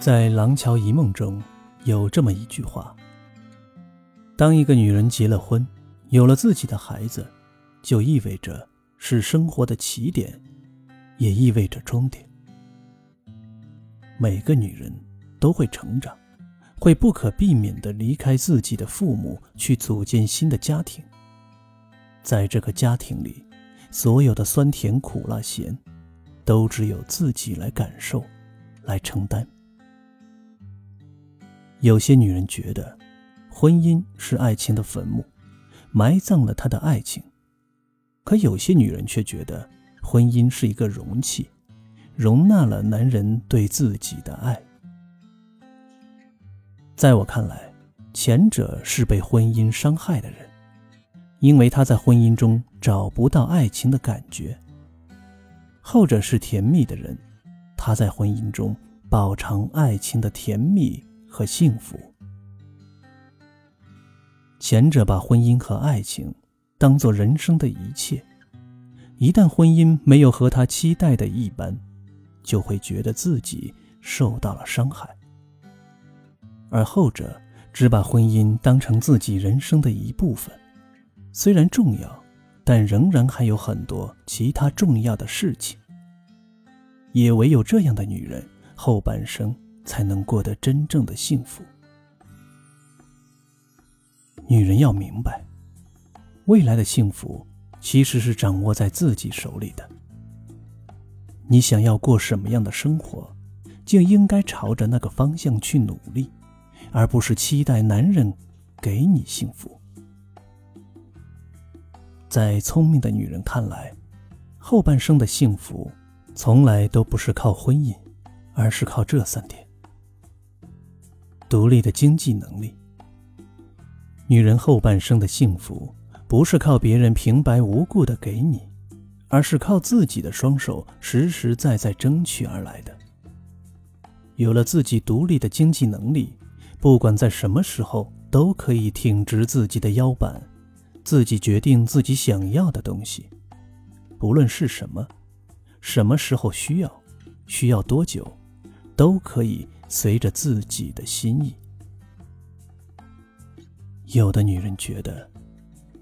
在《廊桥遗梦》中，有这么一句话：当一个女人结了婚，有了自己的孩子，就意味着是生活的起点，也意味着终点。每个女人都会成长，会不可避免地离开自己的父母，去组建新的家庭。在这个家庭里，所有的酸甜苦辣咸，都只有自己来感受，来承担。有些女人觉得，婚姻是爱情的坟墓，埋葬了她的爱情；可有些女人却觉得，婚姻是一个容器，容纳了男人对自己的爱。在我看来，前者是被婚姻伤害的人，因为他在婚姻中找不到爱情的感觉；后者是甜蜜的人，他在婚姻中饱尝爱情的甜蜜。和幸福，前者把婚姻和爱情当做人生的一切，一旦婚姻没有和他期待的一般，就会觉得自己受到了伤害；而后者只把婚姻当成自己人生的一部分，虽然重要，但仍然还有很多其他重要的事情。也唯有这样的女人，后半生。才能过得真正的幸福。女人要明白，未来的幸福其实是掌握在自己手里的。你想要过什么样的生活，就应该朝着那个方向去努力，而不是期待男人给你幸福。在聪明的女人看来，后半生的幸福从来都不是靠婚姻，而是靠这三点。独立的经济能力。女人后半生的幸福，不是靠别人平白无故的给你，而是靠自己的双手实实在在争取而来的。有了自己独立的经济能力，不管在什么时候，都可以挺直自己的腰板，自己决定自己想要的东西，不论是什么，什么时候需要，需要多久，都可以。随着自己的心意，有的女人觉得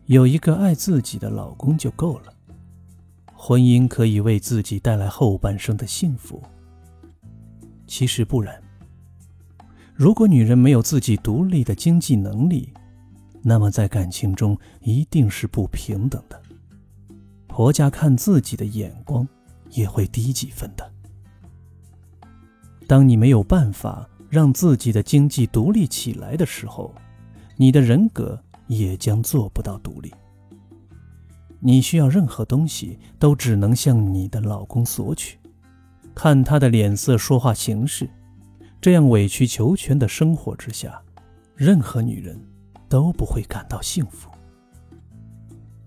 有一个爱自己的老公就够了，婚姻可以为自己带来后半生的幸福。其实不然。如果女人没有自己独立的经济能力，那么在感情中一定是不平等的，婆家看自己的眼光也会低几分的。当你没有办法让自己的经济独立起来的时候，你的人格也将做不到独立。你需要任何东西都只能向你的老公索取，看他的脸色说话行事。这样委曲求全的生活之下，任何女人都不会感到幸福。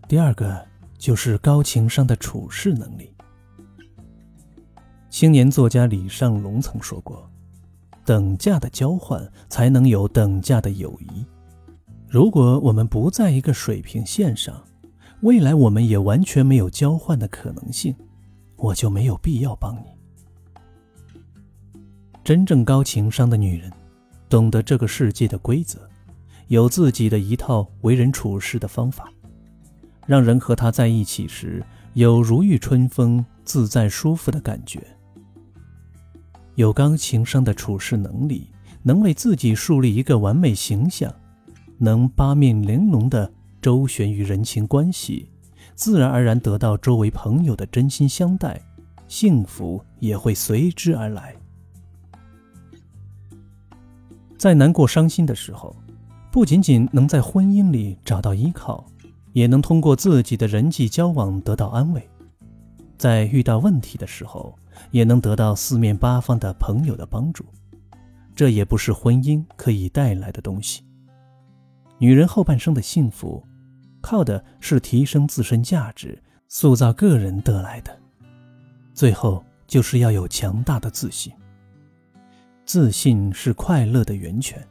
第二个就是高情商的处事能力。青年作家李尚龙曾说过：“等价的交换才能有等价的友谊。如果我们不在一个水平线上，未来我们也完全没有交换的可能性，我就没有必要帮你。”真正高情商的女人，懂得这个世界的规则，有自己的一套为人处事的方法，让人和她在一起时有如遇春风、自在舒服的感觉。有高情商的处事能力，能为自己树立一个完美形象，能八面玲珑的周旋于人情关系，自然而然得到周围朋友的真心相待，幸福也会随之而来。在难过伤心的时候，不仅仅能在婚姻里找到依靠，也能通过自己的人际交往得到安慰。在遇到问题的时候，也能得到四面八方的朋友的帮助，这也不是婚姻可以带来的东西。女人后半生的幸福，靠的是提升自身价值、塑造个人得来的。最后就是要有强大的自信。自信是快乐的源泉。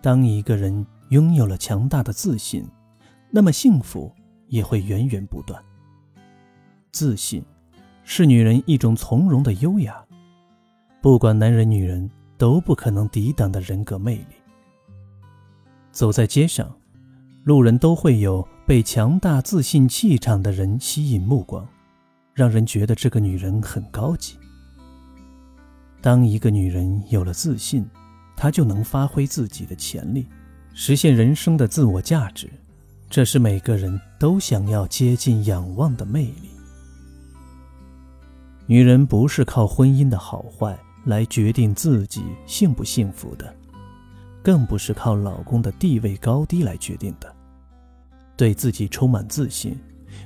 当一个人拥有了强大的自信，那么幸福也会源源不断。自信，是女人一种从容的优雅。不管男人女人，都不可能抵挡的人格魅力。走在街上，路人都会有被强大自信气场的人吸引目光，让人觉得这个女人很高级。当一个女人有了自信，她就能发挥自己的潜力，实现人生的自我价值。这是每个人都想要接近、仰望的魅力。女人不是靠婚姻的好坏来决定自己幸不幸福的，更不是靠老公的地位高低来决定的。对自己充满自信，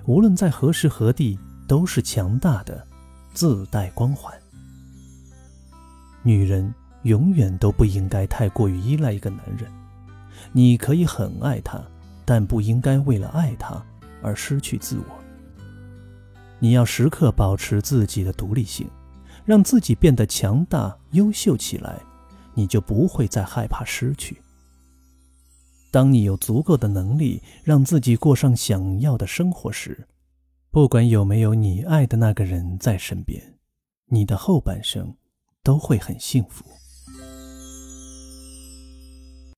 无论在何时何地都是强大的，自带光环。女人永远都不应该太过于依赖一个男人，你可以很爱他。但不应该为了爱他而失去自我。你要时刻保持自己的独立性，让自己变得强大、优秀起来，你就不会再害怕失去。当你有足够的能力让自己过上想要的生活时，不管有没有你爱的那个人在身边，你的后半生都会很幸福。